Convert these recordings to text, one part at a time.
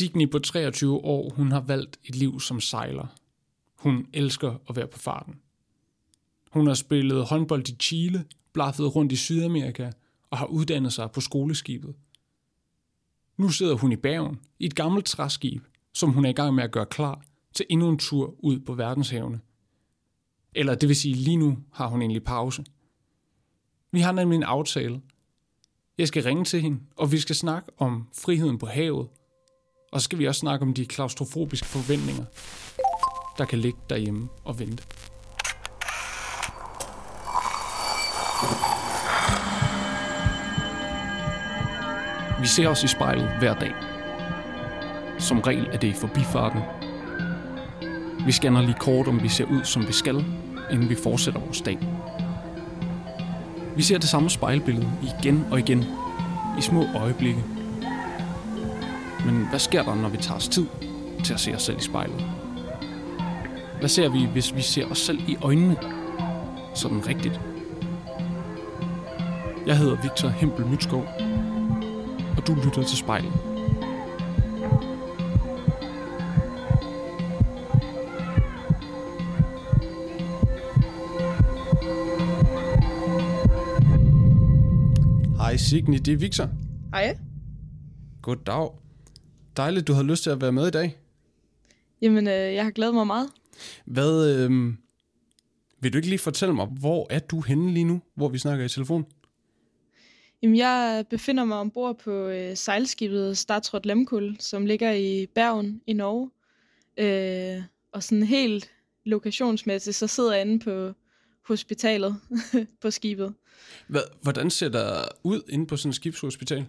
Signe på 23 år, hun har valgt et liv som sejler. Hun elsker at være på farten. Hun har spillet håndbold i Chile, blaffet rundt i Sydamerika og har uddannet sig på skoleskibet. Nu sidder hun i Bergen i et gammelt træskib, som hun er i gang med at gøre klar til endnu en tur ud på verdenshavene. Eller det vil sige, lige nu har hun egentlig pause. Vi har nemlig en aftale. Jeg skal ringe til hende, og vi skal snakke om friheden på havet. Og så skal vi også snakke om de klaustrofobiske forventninger, der kan ligge derhjemme og vente. Vi ser os i spejlet hver dag. Som regel er det i forbifarten. Vi scanner lige kort, om vi ser ud, som vi skal, inden vi fortsætter vores dag. Vi ser det samme spejlbillede igen og igen, i små øjeblikke. Men hvad sker der, når vi tager os tid til at se os selv i spejlet? Hvad ser vi, hvis vi ser os selv i øjnene? Sådan rigtigt. Jeg hedder Victor Hempel Mytskov, og du lytter til spejlet. Hej Signe, det er Victor. Hej. Goddag. Dejligt, du har lyst til at være med i dag. Jamen, øh, jeg har glædet mig meget. Hvad, øh, vil du ikke lige fortælle mig, hvor er du henne lige nu, hvor vi snakker i telefon? Jamen, jeg befinder mig ombord på øh, sejlskibet Startrot Lemkul, som ligger i Bergen i Norge. Øh, og sådan helt lokationsmæssigt, så sidder jeg inde på hospitalet på skibet. Hvad, hvordan ser der ud inde på sådan et skibshospital?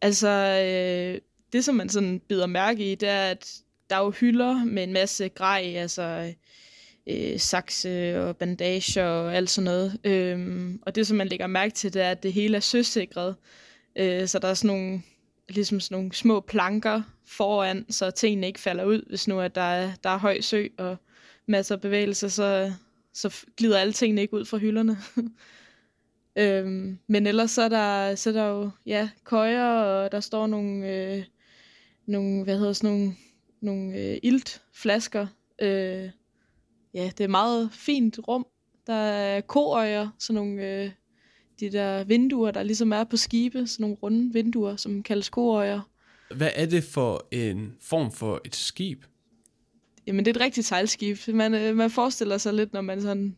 Altså, øh, det som man sådan bider mærke i, det er, at der er jo hylder med en masse grej, altså øh, sakse og bandager og alt sådan noget. Øhm, og det, som man lægger mærke til, det er, at det hele er søsikret. Øh, så der er sådan nogle, ligesom sådan nogle små planker foran, så tingene ikke falder ud, hvis nu at der er, der er høj sø og masser af bevægelse, så, så glider alle tingene ikke ud fra hylderne. øhm, men ellers så er der, så er der jo ja, køjer, og der står nogle, øh, nogle hvad hedder sådan nogle, nogle øh, iltflasker, øh, ja, det er et meget fint rum. Der er koøjer, sådan nogle øh, de der vinduer, der ligesom er på skibe, sådan nogle runde vinduer, som kaldes koøjer. Hvad er det for en form for et skib? Jamen, det er et rigtigt sejlskib. Man, øh, man forestiller sig lidt, når man sådan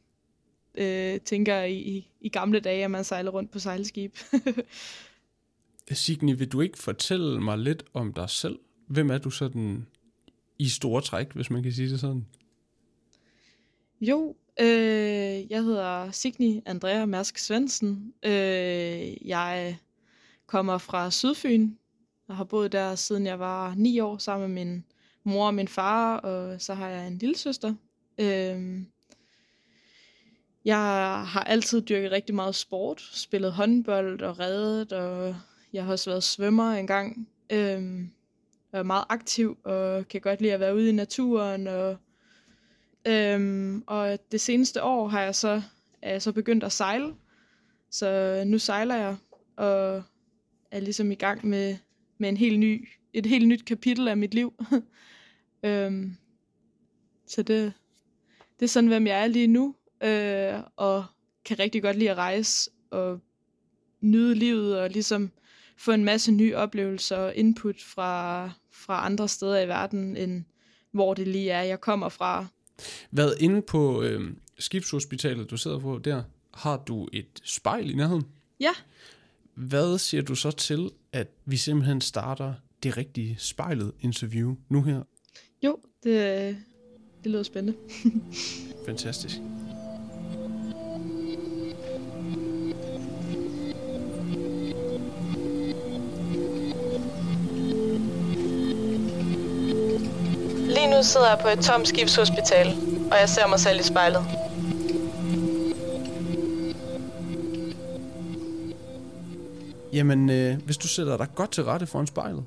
øh, tænker i, i, i gamle dage, at man sejler rundt på sejlskib. Signe, vil du ikke fortælle mig lidt om dig selv? Hvem er du sådan i store træk, hvis man kan sige det sådan? Jo, øh, jeg hedder Signe Andrea Mærsk Svendsen. Øh, jeg kommer fra Sydfyn. og har boet der siden jeg var ni år sammen med min mor og min far, og så har jeg en lille søster. Øh, jeg har altid dyrket rigtig meget sport, spillet håndbold og reddet, og jeg har også været svømmer engang. Øhm, jeg er meget aktiv og kan godt lide at være ude i naturen og Øhm, og det seneste år har jeg så, er jeg så begyndt at sejle. Så nu sejler jeg og er ligesom i gang med, med en helt ny, et helt nyt kapitel af mit liv. øhm, så det, det er sådan, hvem jeg er lige nu. Øh, og kan rigtig godt lide at rejse og nyde livet og ligesom få en masse nye oplevelser og input fra, fra andre steder i verden, end hvor det lige er, jeg kommer fra. Hvad inde på øh, skibshospitalet, du sidder på der, har du et spejl i nærheden? Ja. Hvad siger du så til, at vi simpelthen starter det rigtige spejlet interview nu her? Jo, det, det lyder spændende. Fantastisk. Lige nu sidder jeg på et tomt skibshospital, og jeg ser mig selv i spejlet. Jamen, øh, hvis du sætter dig godt til rette foran spejlet,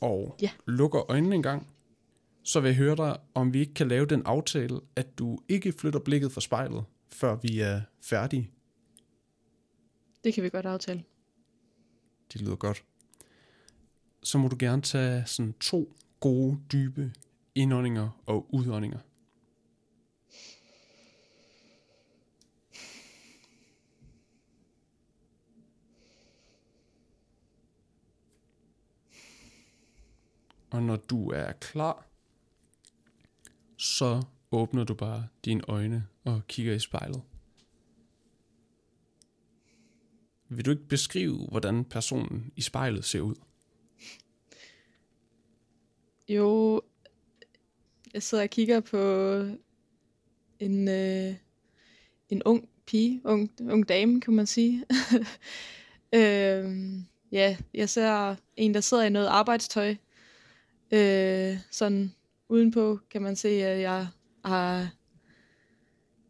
og Ja. lukker øjnene en gang, så vil jeg høre dig, om vi ikke kan lave den aftale, at du ikke flytter blikket fra spejlet, før vi er færdige. Det kan vi godt aftale. Det lyder godt. så må du gerne tage sådan to gode, dybe indåndinger og udåndinger. Og når du er klar, så åbner du bare dine øjne og kigger i spejlet. Vil du ikke beskrive, hvordan personen i spejlet ser ud? Jo, jeg sidder og kigger på en, øh, en ung pige, ung, ung dame, kan man sige. øh, ja, jeg ser en, der sidder i noget arbejdstøj. Øh, sådan udenpå kan man se, at jeg har,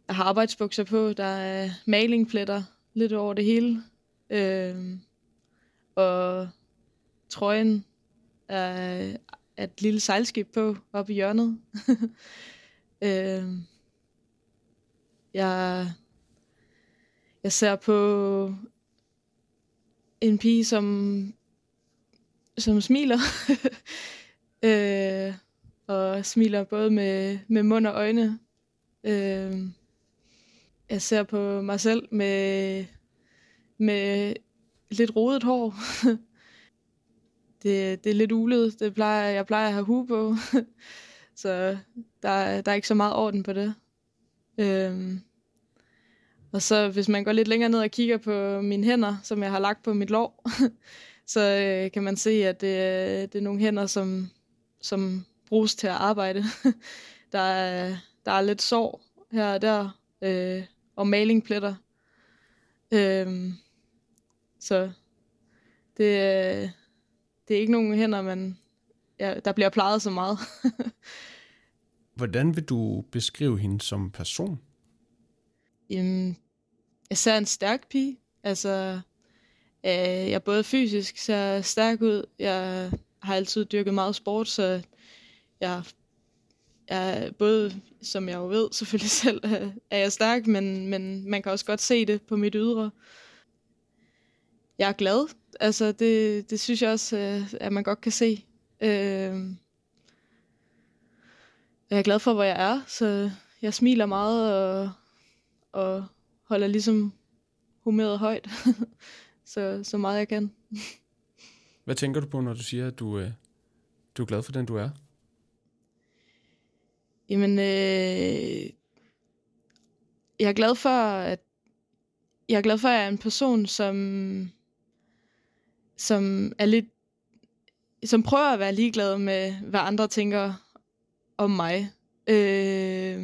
jeg har arbejdsbukser på. Der er malingpletter lidt over det hele. Øh, og trøjen er, et lille sejlskib på oppe i hjørnet. øh, jeg, jeg ser på en pige, som, som smiler. øh, og smiler både med, med mund og øjne. Øh, jeg ser på mig selv med, med lidt rodet hår. det, det er lidt ulet. Det plejer, jeg plejer at have hue på. så der, der er ikke så meget orden på det. Øhm. Og så hvis man går lidt længere ned og kigger på mine hænder, som jeg har lagt på mit lår, så øh, kan man se, at det, øh, det er nogle hænder, som, som bruges til at arbejde. der, er, der er lidt sår her og der, øh, og malingpletter. Øhm. Så det, øh, det er ikke nogen hænder, man, ja, der bliver plejet så meget. Hvordan vil du beskrive hende som person? Jamen, jeg ser en stærk pige. Altså, øh, jeg både fysisk ser stærk ud. Jeg har altid dyrket meget sport, så jeg er både, som jeg jo ved selvfølgelig selv, er jeg stærk, men, men man kan også godt se det på mit ydre. Jeg er glad Altså, det, det synes jeg også, øh, at man godt kan se. Øh, jeg er glad for, hvor jeg er, så jeg smiler meget og, og holder ligesom humøret højt, så, så meget jeg kan. Hvad tænker du på, når du siger, at du, øh, du er glad for den, du er? Jamen, øh, jeg er glad for, at jeg er glad for, at jeg er en person, som som er lidt som prøver at være ligeglad med, hvad andre tænker om mig. Øh,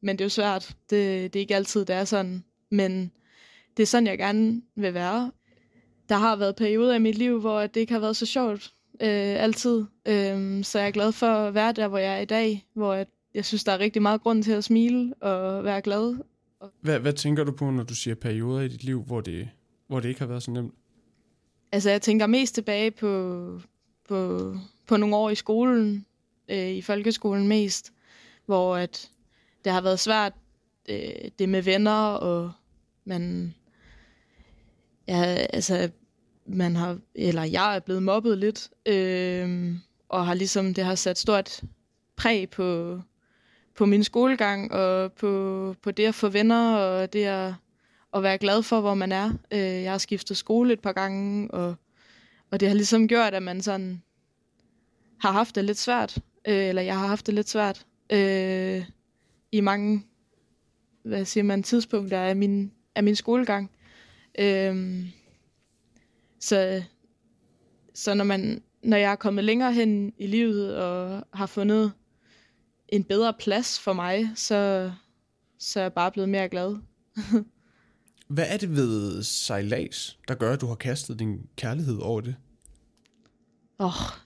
men det er jo svært. Det, det er ikke altid, det er sådan. Men det er sådan, jeg gerne vil være. Der har været perioder i mit liv, hvor det ikke har været så sjovt øh, altid. Øh, så jeg er glad for at være der, hvor jeg er i dag. Hvor jeg, jeg synes, der er rigtig meget grund til at smile og være glad. Hvad, hvad tænker du på, når du siger perioder i dit liv, hvor det, hvor det ikke har været så nemt? Altså, jeg tænker mest tilbage på, på, på nogle år i skolen, øh, i folkeskolen mest, hvor at det har været svært, øh, det med venner, og man, ja, altså, man har, eller jeg er blevet mobbet lidt, øh, og har ligesom, det har sat stort præg på, på min skolegang, og på, på det at få venner, og det at at være glad for, hvor man er. Øh, jeg har skiftet skole et par gange, og, og det har ligesom gjort, at man sådan har haft det lidt svært, øh, eller jeg har haft det lidt svært øh, i mange, hvad siger man, tidspunkter af min, af min skolegang. Øh, så, så når, man, når jeg er kommet længere hen i livet og har fundet en bedre plads for mig, så, så er jeg bare blevet mere glad. Hvad er det ved sejlads, der gør, at du har kastet din kærlighed over det? Åh, oh,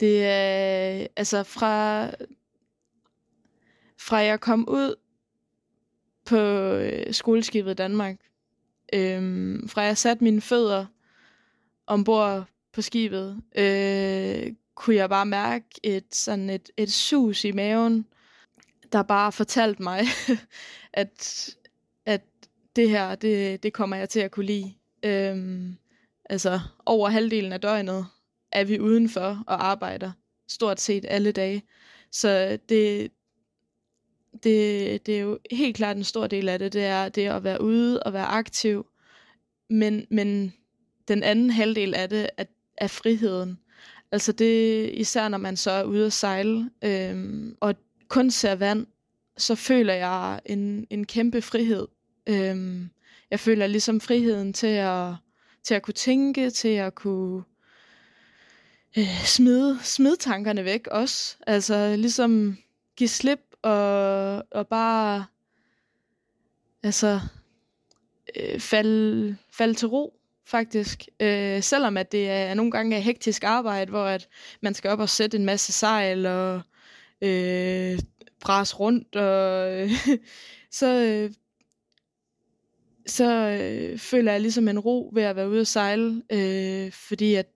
det er altså fra, fra jeg kom ud på øh, skoleskibet i Danmark, øhm, fra jeg satte mine fødder ombord på skibet, øh, kunne jeg bare mærke et, sådan et, et sus i maven, der bare fortalte mig, at det her, det, det kommer jeg til at kunne lide. Øhm, altså over halvdelen af døgnet er vi udenfor og arbejder stort set alle dage. Så det, det, det er jo helt klart en stor del af det, det er det at være ude og være aktiv, men, men den anden halvdel af det er, er friheden. Altså det, især når man så er ude at sejle, øhm, og kun ser vand, så føler jeg en, en kæmpe frihed. Øhm, jeg føler ligesom friheden til at, til at kunne tænke, til at kunne øh, smide, smide tankerne væk også. Altså ligesom give slip og, og bare altså øh, falde, falde til ro faktisk. Øh, selvom at det er nogle gange er hektisk arbejde, hvor at man skal op og sætte en masse sejl og øh, presse rundt, og øh, så, øh, så øh, føler jeg ligesom en ro ved at være ude at sejle, øh, fordi at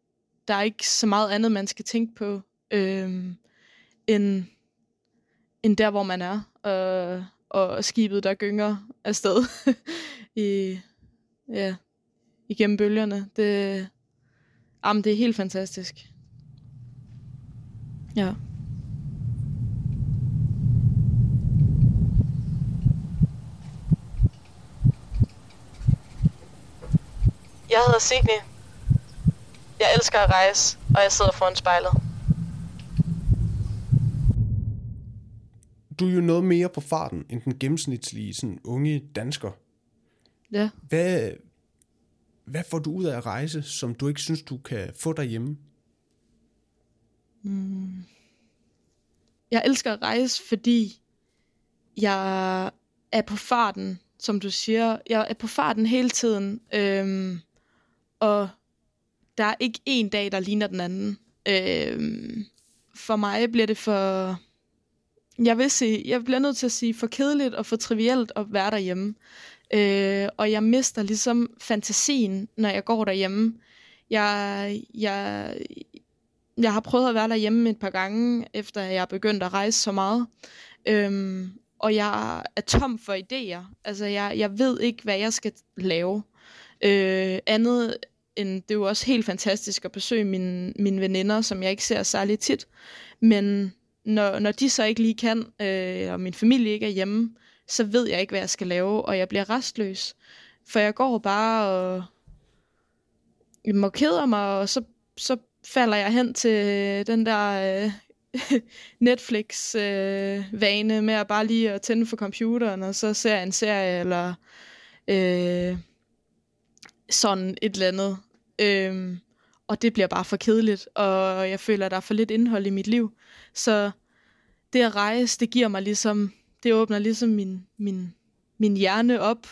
der er ikke så meget andet, man skal tænke på, øh, end, end der, hvor man er, og, og skibet, der gynger afsted i, ja, igennem bølgerne. Det, jamen, det er helt fantastisk. Ja. Jeg hedder Signe. Jeg elsker at rejse, og jeg sidder foran spejlet. Du er jo noget mere på farten end den gennemsnitlige sådan, unge dansker. Ja. Hvad, hvad får du ud af at rejse, som du ikke synes, du kan få derhjemme? Mm. Jeg elsker at rejse, fordi jeg er på farten, som du siger. Jeg er på farten hele tiden, øhm, og der er ikke en dag, der ligner den anden. Øh, for mig bliver det for... Jeg vil sige, jeg bliver nødt til at sige for kedeligt og for trivielt at være derhjemme. Øh, og jeg mister ligesom fantasien, når jeg går derhjemme. Jeg, jeg, jeg har prøvet at være derhjemme et par gange, efter jeg er begyndt at rejse så meget. Øhm, og jeg er tom for idéer. Altså, jeg, jeg ved ikke, hvad jeg skal lave. Øh, andet end, det er jo også helt fantastisk at besøge mine, mine veninder, som jeg ikke ser særlig tit. Men når, når de så ikke lige kan, øh, og min familie ikke er hjemme, så ved jeg ikke, hvad jeg skal lave, og jeg bliver restløs. For jeg går bare og må keder mig, og så, så falder jeg hen til den der øh, Netflix-vane øh, med at bare lige at tænde for computeren, og så ser jeg en serie, eller øh, sådan et eller andet. Øhm, og det bliver bare for kedeligt, og jeg føler, at der er for lidt indhold i mit liv. Så det at rejse, det giver mig ligesom det åbner ligesom min, min, min hjerne op,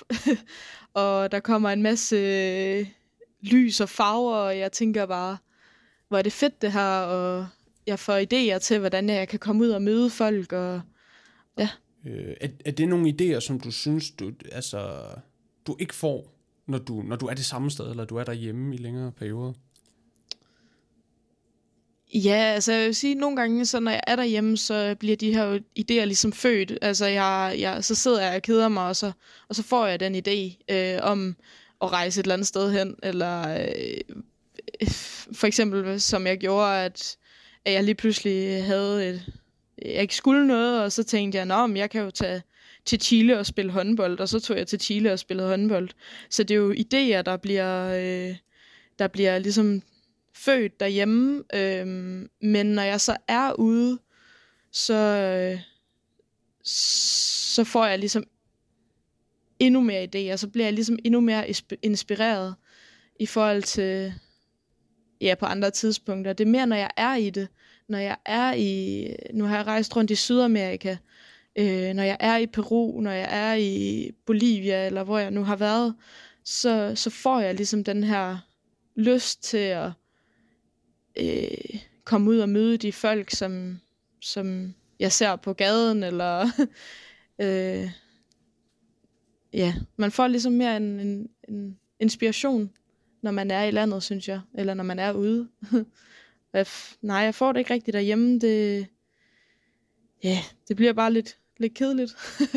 og der kommer en masse øh, lys og farver, og jeg tænker bare, hvor er det fedt det her, og jeg får idéer til, hvordan jeg kan komme ud og møde folk, og ja. Øh, er, er det nogle idéer, som du synes, du, altså, du ikke får, når du, når du er det samme sted, eller du er derhjemme i længere perioder? Ja, altså jeg vil sige, nogle gange, så når jeg er derhjemme, så bliver de her idéer ligesom født. Altså jeg, jeg, så sidder jeg og keder mig, og så, og så får jeg den idé øh, om at rejse et eller andet sted hen, eller øh, for eksempel, som jeg gjorde, at, at jeg lige pludselig havde et, jeg ikke skulle noget, og så tænkte jeg, at jeg kan jo tage til Chile og spille håndbold, og så tog jeg til Chile og spillede håndbold. Så det er jo idéer, der bliver, øh, der bliver ligesom født derhjemme, øh, men når jeg så er ude, så, øh, så får jeg ligesom endnu mere idéer, så bliver jeg ligesom endnu mere inspireret i forhold til ja, på andre tidspunkter. Det er mere, når jeg er i det. Når jeg er i, nu har jeg rejst rundt i Sydamerika, øh, når jeg er i Peru, når jeg er i Bolivia, eller hvor jeg nu har været, så, så får jeg ligesom den her lyst til at øh, komme ud og møde de folk, som, som jeg ser på gaden, eller øh, ja, man får ligesom mere en, en, en inspiration, når man er i landet, synes jeg, eller når man er ude. nej, jeg får det ikke rigtigt derhjemme, det, ja, det bliver bare lidt, lidt kedeligt.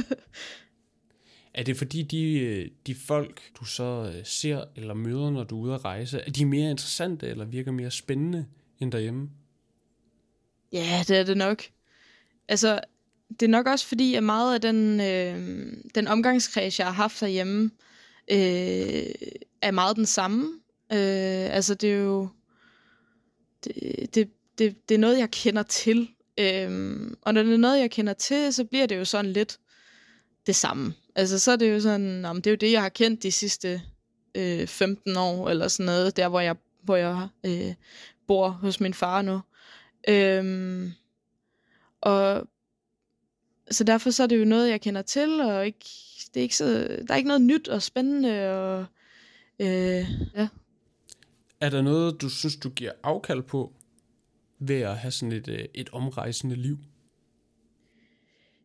Er det fordi de, de folk, du så øh, ser eller møder, når du er ude at rejse, er de mere interessante eller virker mere spændende, end derhjemme? Ja, det er det nok. Altså, det er nok også fordi, at meget af den, øh, den omgangskreds, jeg har haft derhjemme, øh, er meget den samme. Øh, altså, det er jo... Det, det, det, det er noget, jeg kender til. Øhm, og når det er noget, jeg kender til, så bliver det jo sådan lidt det samme. Altså, så er det jo sådan, om det er jo det, jeg har kendt de sidste øh, 15 år, eller sådan noget, der hvor jeg, hvor jeg øh, bor hos min far nu. Øhm, og så derfor så er det jo noget, jeg kender til, og ikke, det er ikke så, der er ikke noget nyt og spændende. Og, øh, ja. Er der noget, du synes, du giver afkald på ved at have sådan et, øh, et omrejsende liv?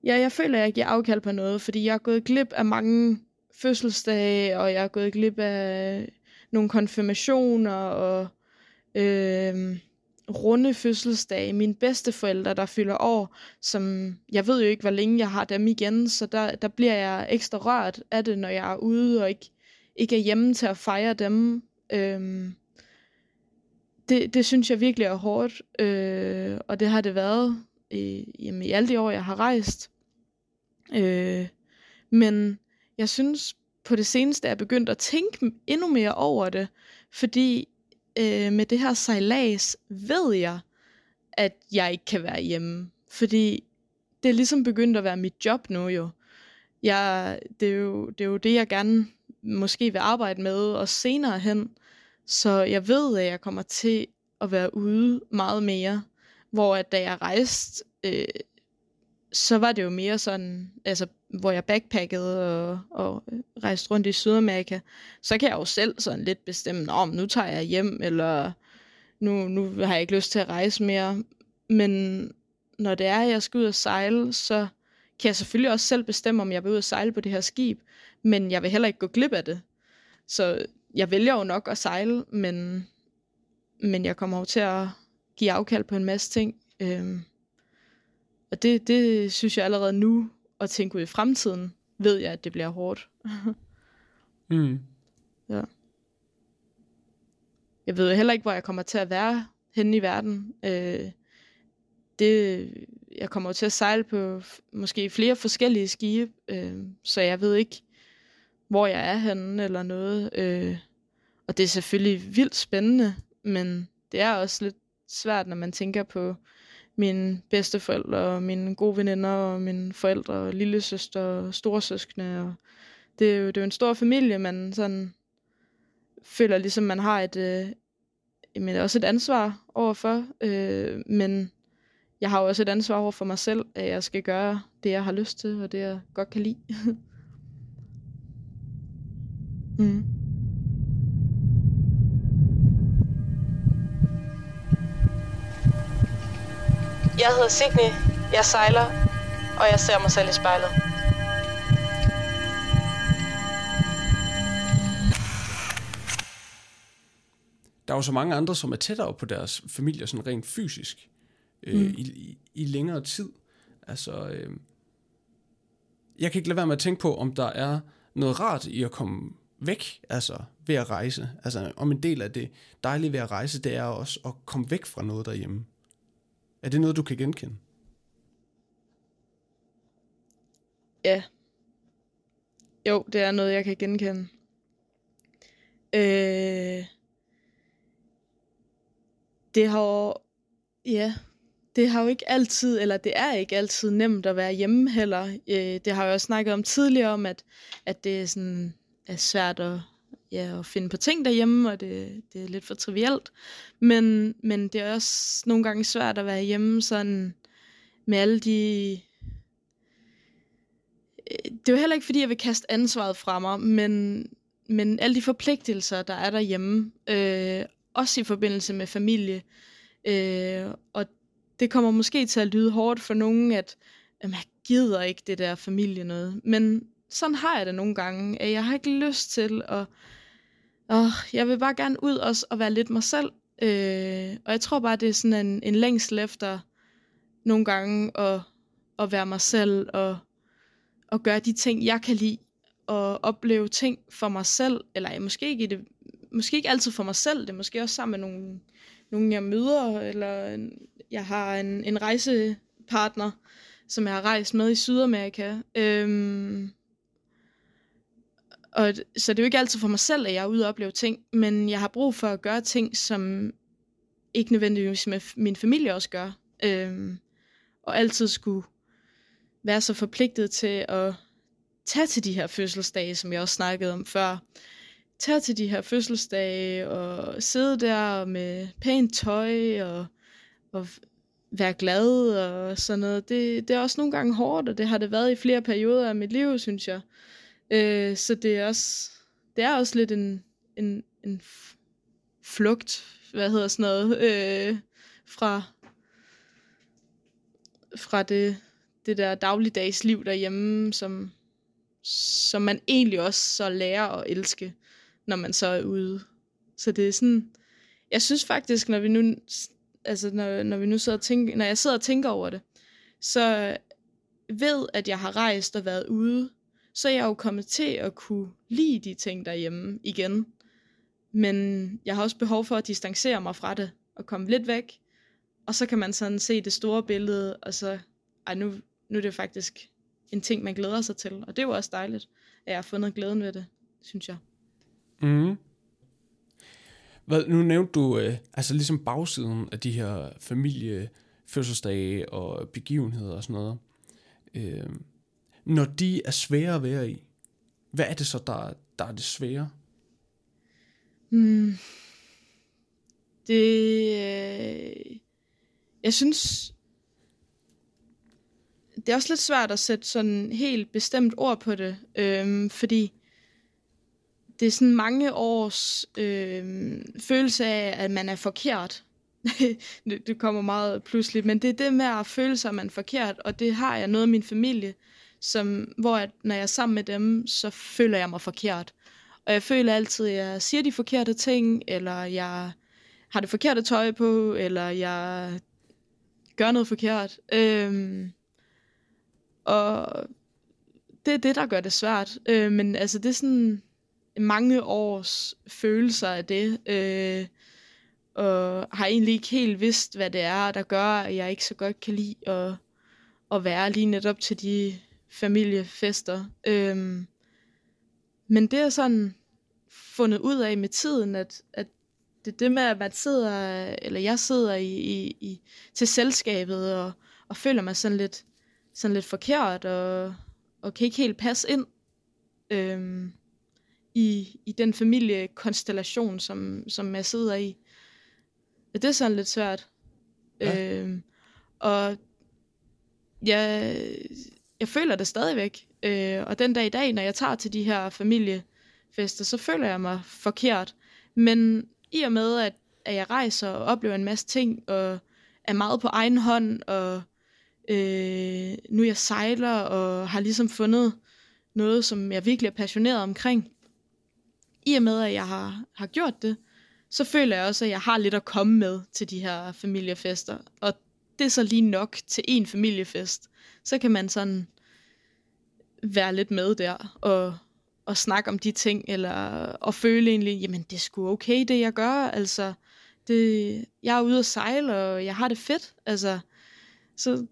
Ja, jeg føler, at jeg giver afkald på noget, fordi jeg er gået glip af mange fødselsdage, og jeg er gået glip af nogle konfirmationer, og øh, runde fødselsdage. Mine bedsteforældre, der fylder år, som jeg ved jo ikke, hvor længe jeg har dem igen, så der, der bliver jeg ekstra rørt af det, når jeg er ude og ikke, ikke er hjemme til at fejre dem. Øh, det, det synes jeg virkelig er hårdt, øh, og det har det været i, jamen, i alle de år, jeg har rejst. Øh, men jeg synes på det seneste er jeg begyndt at tænke endnu mere over det, fordi øh, med det her sejlads ved jeg, at jeg ikke kan være hjemme. Fordi det er ligesom begyndt at være mit job nu jo. Jeg, det, er jo det er jo det, jeg gerne måske vil arbejde med, og senere hen. Så jeg ved, at jeg kommer til at være ude meget mere. Hvor at da jeg rejste, øh, så var det jo mere sådan, altså hvor jeg backpackede og, og øh, rejste rundt i Sydamerika, så kan jeg jo selv sådan lidt bestemme, om nu tager jeg hjem, eller nu, nu har jeg ikke lyst til at rejse mere. Men når det er, at jeg skal ud og sejle, så kan jeg selvfølgelig også selv bestemme, om jeg vil ud og sejle på det her skib, men jeg vil heller ikke gå glip af det. Så jeg vælger jo nok at sejle, men, men jeg kommer jo til at give afkald på en masse ting. Øhm, og det, det synes jeg allerede nu, at tænke ud i fremtiden, ved jeg, at det bliver hårdt. mm. Ja. Jeg ved heller ikke, hvor jeg kommer til at være henne i verden. Øh, det, jeg kommer til at sejle på måske flere forskellige skibe, øh, så jeg ved ikke, hvor jeg er henne eller noget. Øh, og det er selvfølgelig vildt spændende, men det er også lidt svært, når man tænker på mine bedsteforældre, og mine gode veninder, og mine forældre, og lillesøster, og storesøskende. Og det, er jo, det er jo en stor familie, man sådan føler ligesom, man har et, øh, men også et ansvar overfor. Øh, men jeg har jo også et ansvar over for mig selv, at jeg skal gøre det, jeg har lyst til, og det, jeg godt kan lide. mm. Jeg hedder Signe, jeg sejler, og jeg ser mig selv i spejlet. Der er jo så mange andre, som er tættere på deres familier, sådan rent fysisk, øh, mm. i, i, i længere tid. Altså, øh, jeg kan ikke lade være med at tænke på, om der er noget rart i at komme væk, altså ved at rejse. Altså, om en del af det dejlige ved at rejse, det er også at komme væk fra noget derhjemme. Er det noget, du kan genkende? Ja. Jo, det er noget, jeg kan genkende. Øh, det har ja, det har jo ikke altid, eller det er ikke altid nemt at være hjemme heller. Øh, det har jeg også snakket om tidligere, om at, at det er, sådan, er svært at ja, at finde på ting derhjemme, og det, det er lidt for trivielt. Men, men det er også nogle gange svært at være hjemme sådan med alle de... Øh, det er jo heller ikke, fordi jeg vil kaste ansvaret fra mig, men, men alle de forpligtelser, der er derhjemme, øh, også i forbindelse med familie, øh, og det kommer måske til at lyde hårdt for nogen, at jamen, jeg gider ikke det der familie noget. Men sådan har jeg det nogle gange, at jeg har ikke lyst til at og jeg vil bare gerne ud også og være lidt mig selv. Øh, og jeg tror bare, det er sådan en, en længsel efter nogle gange at, at være mig selv og, og gøre de ting, jeg kan lide. Og opleve ting for mig selv. Eller måske ikke, det, måske ikke altid for mig selv. Det er måske også sammen med nogle nogle jeg møder, eller en, jeg har en, en rejsepartner, som jeg har rejst med i Sydamerika. Øhm, og, så det er jo ikke altid for mig selv, at jeg er ude og opleve ting, men jeg har brug for at gøre ting, som ikke nødvendigvis med min familie også gør. Øhm, og altid skulle være så forpligtet til at tage til de her fødselsdage, som jeg også snakkede om før. Tage til de her fødselsdage og sidde der med pænt tøj og, og være glad og sådan noget. Det, det er også nogle gange hårdt, og det har det været i flere perioder af mit liv, synes jeg. Øh, så det er også, det er også lidt en, en, en flugt, hvad hedder sådan noget, øh, fra, fra det, det der dagligdags liv derhjemme, som, som man egentlig også så lærer at elske, når man så er ude. Så det er sådan, jeg synes faktisk, når vi nu, altså når, når vi nu sidder og tænker, når jeg sidder og tænker over det, så ved, at jeg har rejst og været ude, så er jeg jo kommet til at kunne lide de ting derhjemme igen. Men jeg har også behov for at distancere mig fra det og komme lidt væk. Og så kan man sådan se det store billede, og så, ej, nu, nu er det faktisk en ting, man glæder sig til. Og det er jo også dejligt, at jeg har fundet glæden ved det, synes jeg. Mm. Hvad, nu nævnte du øh, altså ligesom bagsiden af de her familiefødselsdage og begivenheder og sådan noget. Øh, når de er svære at være i, hvad er det så, der, der er det svære? Mm. Det... Øh, jeg synes... Det er også lidt svært at sætte sådan helt bestemt ord på det, øh, fordi det er sådan mange års øh, følelse af, at man er forkert. det, det kommer meget pludseligt, men det er det med at føle sig, at man er forkert, og det har jeg noget af min familie, som, hvor at, når jeg er sammen med dem, så føler jeg mig forkert. Og jeg føler altid, at jeg siger de forkerte ting, eller jeg har det forkerte tøj på, eller jeg gør noget forkert. Øhm, og det er det, der gør det svært. Øh, men altså, det er sådan mange års følelser af det. Øh, og har egentlig ikke helt vidst, hvad det er, der gør, at jeg ikke så godt kan lide at, at være lige netop til de familiefester. Øhm, men det er sådan fundet ud af med tiden, at, at det det med, at man sidder, eller jeg sidder i, i, i til selskabet og, og føler mig sådan lidt, sådan lidt forkert og, og kan ikke helt passe ind øhm, i, i den familiekonstellation, som, som jeg sidder i. Det er sådan lidt svært. Ja. Øhm, og jeg, jeg føler det stadigvæk. Øh, og den dag i dag, når jeg tager til de her familiefester, så føler jeg mig forkert. Men i og med, at, at jeg rejser og oplever en masse ting, og er meget på egen hånd, og øh, nu jeg sejler, og har ligesom fundet noget, som jeg virkelig er passioneret omkring. I og med, at jeg har, har gjort det, så føler jeg også, at jeg har lidt at komme med til de her familiefester. Og det er så lige nok til en familiefest. Så kan man sådan være lidt med der og, og snakke om de ting, eller og føle egentlig, jamen det er sgu okay, det jeg gør, altså det, jeg er ude at sejle, og jeg har det fedt, altså så,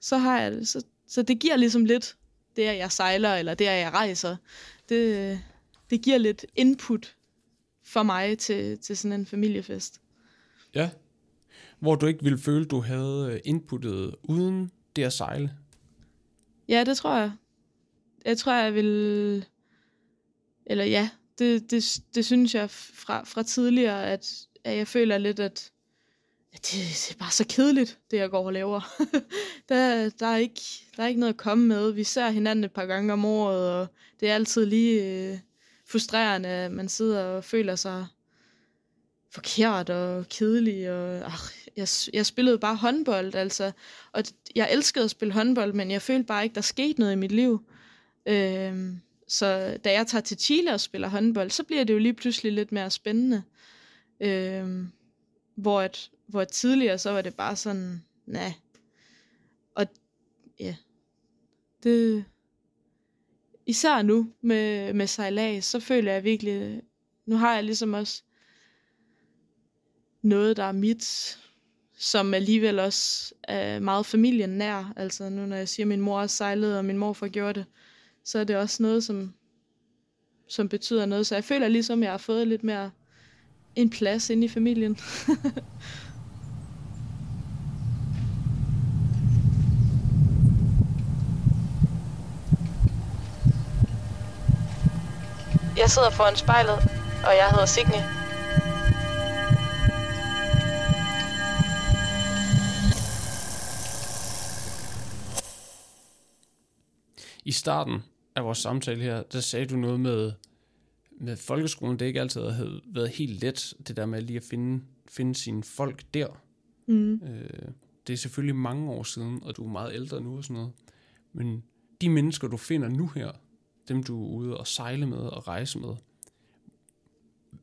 så har jeg det, så, så det giver ligesom lidt, det at jeg sejler, eller det at jeg rejser, det, det giver lidt input for mig til, til sådan en familiefest. Ja, hvor du ikke ville føle, du havde øh, inputtet uden det at sejle? Ja, det tror jeg. Jeg tror, jeg vil... Eller ja, det, det, det synes jeg fra, fra tidligere, at, at jeg føler lidt, at, at det, det er bare så kedeligt, det jeg går og laver. der, der, er ikke, der er ikke noget at komme med. Vi ser hinanden et par gange om året, og det er altid lige øh, frustrerende, at man sidder og føler sig forkert og kedelig. Og, ach, jeg, jeg spillede bare håndbold, altså. Og jeg elskede at spille håndbold, men jeg følte bare ikke, der skete noget i mit liv. Øhm, så da jeg tager til Chile og spiller håndbold, så bliver det jo lige pludselig lidt mere spændende. Øhm, hvor, et, hvor et tidligere, så var det bare sådan, nej. Og ja, det, især nu med, med sejlads, så føler jeg virkelig, nu har jeg ligesom også noget, der er mit, som alligevel også er meget familien nær. Altså nu når jeg siger, at min mor sejlede, og min morfar gjorde det, så er det også noget, som, som betyder noget. Så jeg føler ligesom, at jeg har fået lidt mere en plads inde i familien. Jeg sidder foran spejlet, og jeg hedder Signe. I starten af vores samtale her, der sagde du noget med, med folkeskolen. Det ikke altid havde været helt let, det der med lige at finde, finde sine folk der. Mm. Øh, det er selvfølgelig mange år siden, og du er meget ældre nu og sådan noget. Men de mennesker, du finder nu her, dem du er ude og sejle med og rejse med,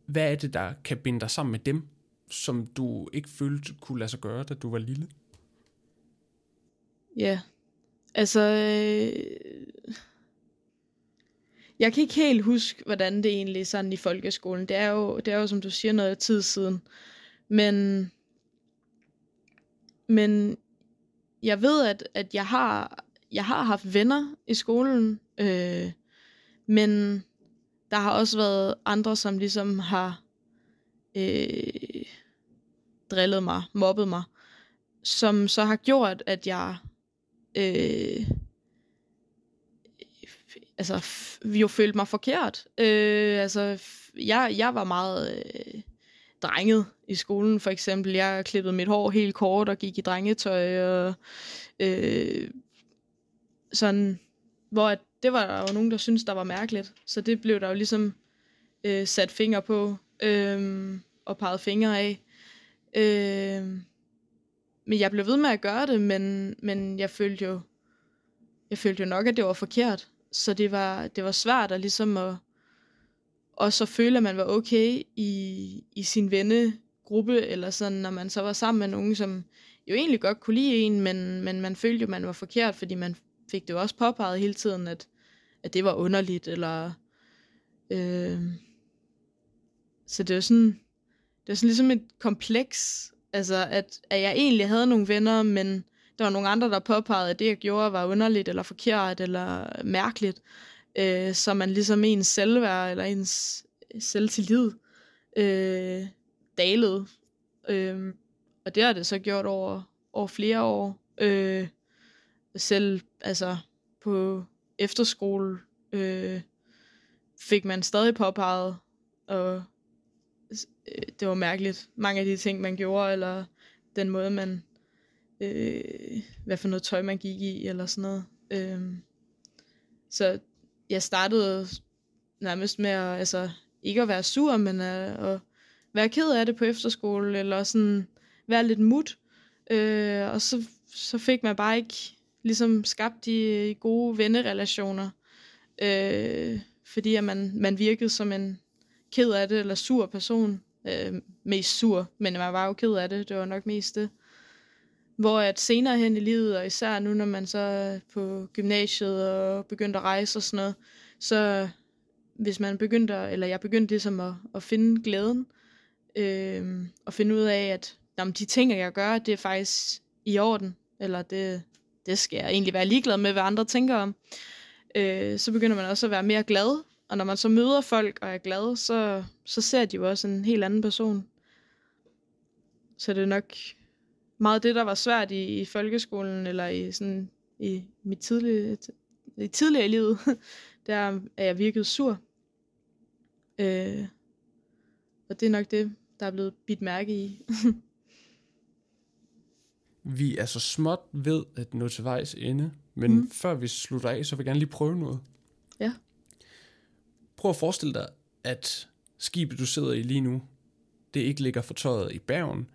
hvad er det, der kan binde dig sammen med dem, som du ikke følte kunne lade sig gøre, da du var lille? Ja, altså... Øh, jeg kan ikke helt huske, hvordan det egentlig er sådan i folkeskolen. Det er jo, det er jo som du siger, noget tid siden. Men, men jeg ved, at, at jeg, har, jeg har haft venner i skolen, øh, men der har også været andre, som ligesom har øh, drillet mig, mobbet mig, som så har gjort, at jeg øh, altså, f- jo følte mig forkert. Øh, altså, f- jeg, jeg var meget øh, drenget i skolen, for eksempel. Jeg klippede mit hår helt kort og gik i drengetøj, og øh, sådan, hvor at det var der jo nogen, der syntes, der var mærkeligt. Så det blev der jo ligesom øh, sat fingre på, øh, og peget fingre af. Øh, men jeg blev ved med at gøre det, men, men jeg følte jo, jeg følte jo nok, at det var forkert. Så det var, det var svært at ligesom at, og så føle, at man var okay i, i sin vennegruppe, eller sådan, når man så var sammen med nogen, som jo egentlig godt kunne lide en, men, men man følte jo, at man var forkert, fordi man fik det jo også påpeget hele tiden, at, at det var underligt, eller... Øh, så det var sådan, det var sådan ligesom et kompleks, altså at, at jeg egentlig havde nogle venner, men der var nogle andre, der påpegede, at det, jeg gjorde, var underligt, eller forkert, eller mærkeligt. Øh, så man ligesom ens selvværd, eller ens selvtillid, øh, dalede. Øh, og det har det så gjort over, over flere år. Øh, selv altså på efterskole øh, fik man stadig påpeget, og Øh, det var mærkeligt. Mange af de ting, man gjorde, eller den måde, man øh, hvad for noget tøj man gik i, eller sådan noget. Øh, så jeg startede nærmest med at, altså, ikke at være sur, men at, at være ked af det på efterskole, eller sådan være lidt mut. Øh, og så, så fik man bare ikke ligesom skabt de øh, gode vennerelationer, øh, fordi at man, man virkede som en ked af det, eller sur person. Øh, mest sur, men man var jo ked af det, det var nok mest det. Hvor at senere hen i livet, og især nu, når man så er på gymnasiet og begyndte at rejse og sådan noget, så hvis man begyndte, eller jeg begyndte ligesom at, at finde glæden, øh, og finde ud af, at jamen, de ting, jeg gør, det er faktisk i orden, eller det, det skal jeg egentlig være ligeglad med, hvad andre tænker om, øh, så begynder man også at være mere glad, og når man så møder folk og er glad, så, så ser de jo også en helt anden person. Så det er nok meget det, der var svært i, i folkeskolen, eller i, sådan, i mit tidlige, i tidligere i livet, der er jeg virkelig sur. Øh, og det er nok det, der er blevet bidt mærke i. Vi er så småt ved at nå til vejs ende, men mm. før vi slutter af, så vil jeg gerne lige prøve noget. Ja. Prøv at forestille dig, at skibet, du sidder i lige nu, det ikke ligger fortøjet i Bergen,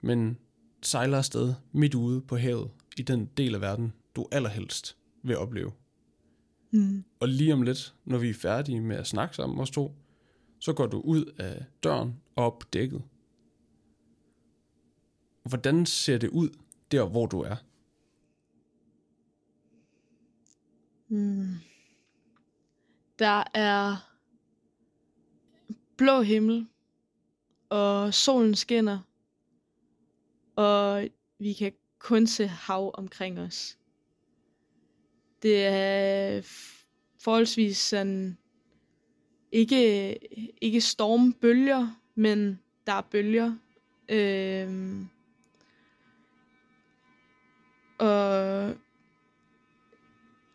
men sejler afsted midt ude på havet i den del af verden, du allerhelst vil opleve. Mm. Og lige om lidt, når vi er færdige med at snakke sammen os to, så går du ud af døren og op på dækket. Hvordan ser det ud der, hvor du er? Mm. Der er blå himmel, og solen skinner og vi kan kun se hav omkring os. Det er forholdsvis sådan, ikke, ikke stormbølger, men der er bølger. Øhm, og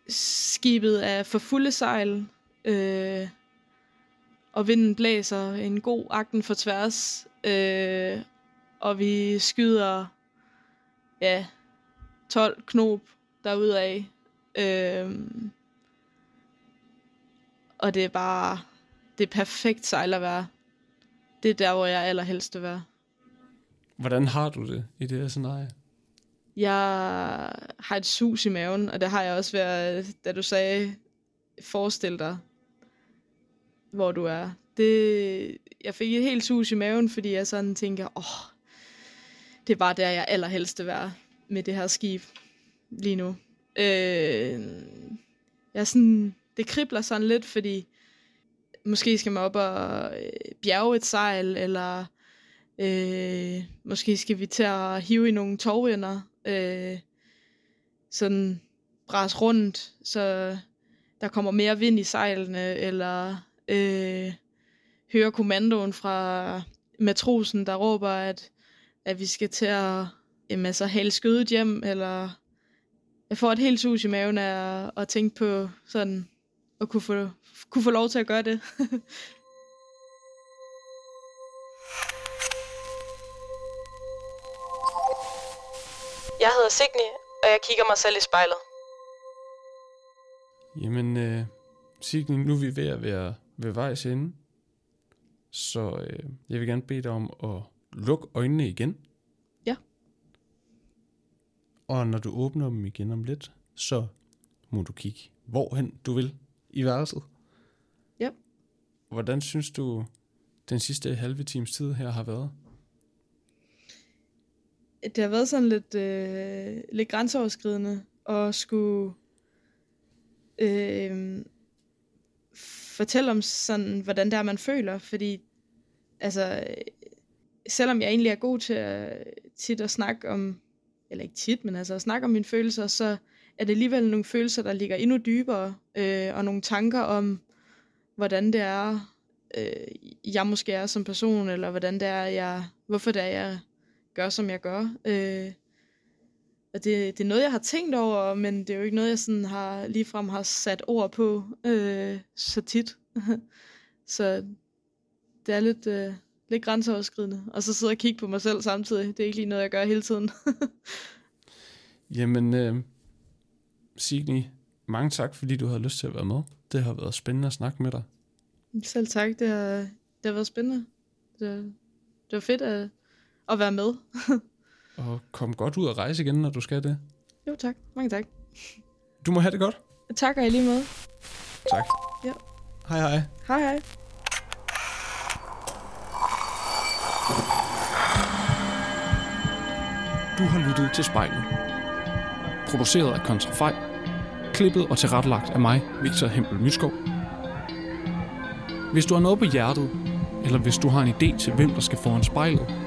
skibet er for fulde sejl, øh, og vinden blæser en god akten for tværs, øh, og vi skyder ja, 12 knop derudaf. Øh, og det er bare, det er perfekt sejlervejr. Det er der, hvor jeg allerhelst vil være. Hvordan har du det i det her scenarie? Jeg har et sus i maven, og det har jeg også været, da du sagde, forestil dig, hvor du er. Det, jeg fik et helt sus i maven, fordi jeg sådan tænker, åh, oh, det er bare der, jeg allerhelst vil være med det her skib lige nu. Øh, jeg sådan, det kribler sådan lidt, fordi måske skal man op og øh, bjerge et sejl, eller øh, måske skal vi til at hive i nogle tovender, øh, sådan bræs rundt, så der kommer mere vind i sejlene, eller øh, høre kommandoen fra matrosen, der råber, at, at vi skal til at jamen, altså, hale skødet hjem, eller jeg får et helt sus i maven af at, at tænke på sådan, at kunne få, kunne få lov til at gøre det. Jeg hedder Signy, og jeg kigger mig selv i spejlet. Jamen, øh, Signy, nu er vi ved at være ved vejs ende. Så øh, jeg vil gerne bede dig om at lukke øjnene igen. Ja. Og når du åbner dem igen om lidt, så må du kigge hvorhen du vil i værelset. Ja. Hvordan synes du, den sidste halve times tid her har været? Det har været sådan lidt, øh, lidt grænseoverskridende at skulle øh, fortælle om sådan, hvordan det er, man føler, fordi altså, selvom jeg egentlig er god til at, tit at snakke om, eller ikke tit, men altså at snakke om mine følelser, så er det alligevel nogle følelser, der ligger endnu dybere, øh, og nogle tanker om, hvordan det er, øh, jeg måske er som person, eller hvordan det er, jeg, hvorfor det er, jeg gør, som jeg gør. Øh, og det, det er noget, jeg har tænkt over, men det er jo ikke noget, jeg sådan har ligefrem har sat ord på øh, så tit. så det er lidt, øh, lidt grænseoverskridende. Og så sidde og kigge på mig selv samtidig. Det er ikke lige noget, jeg gør hele tiden. Jamen, øh, Signy, mange tak, fordi du havde lyst til at være med. Det har været spændende at snakke med dig. Selv tak, det har, det har været spændende. Det, det var fedt at, at være med. og kom godt ud og rejse igen, når du skal det. Jo tak, mange tak. Du må have det godt. Tak og i lige måde. Tak. Ja. Hej hej. Hej hej. Du har lyttet til spejlet. Produceret af Kontrafej. Klippet og tilrettelagt af mig, Victor Hempel Myskov. Hvis du har noget på hjertet, eller hvis du har en idé til, hvem der skal foran spejlet,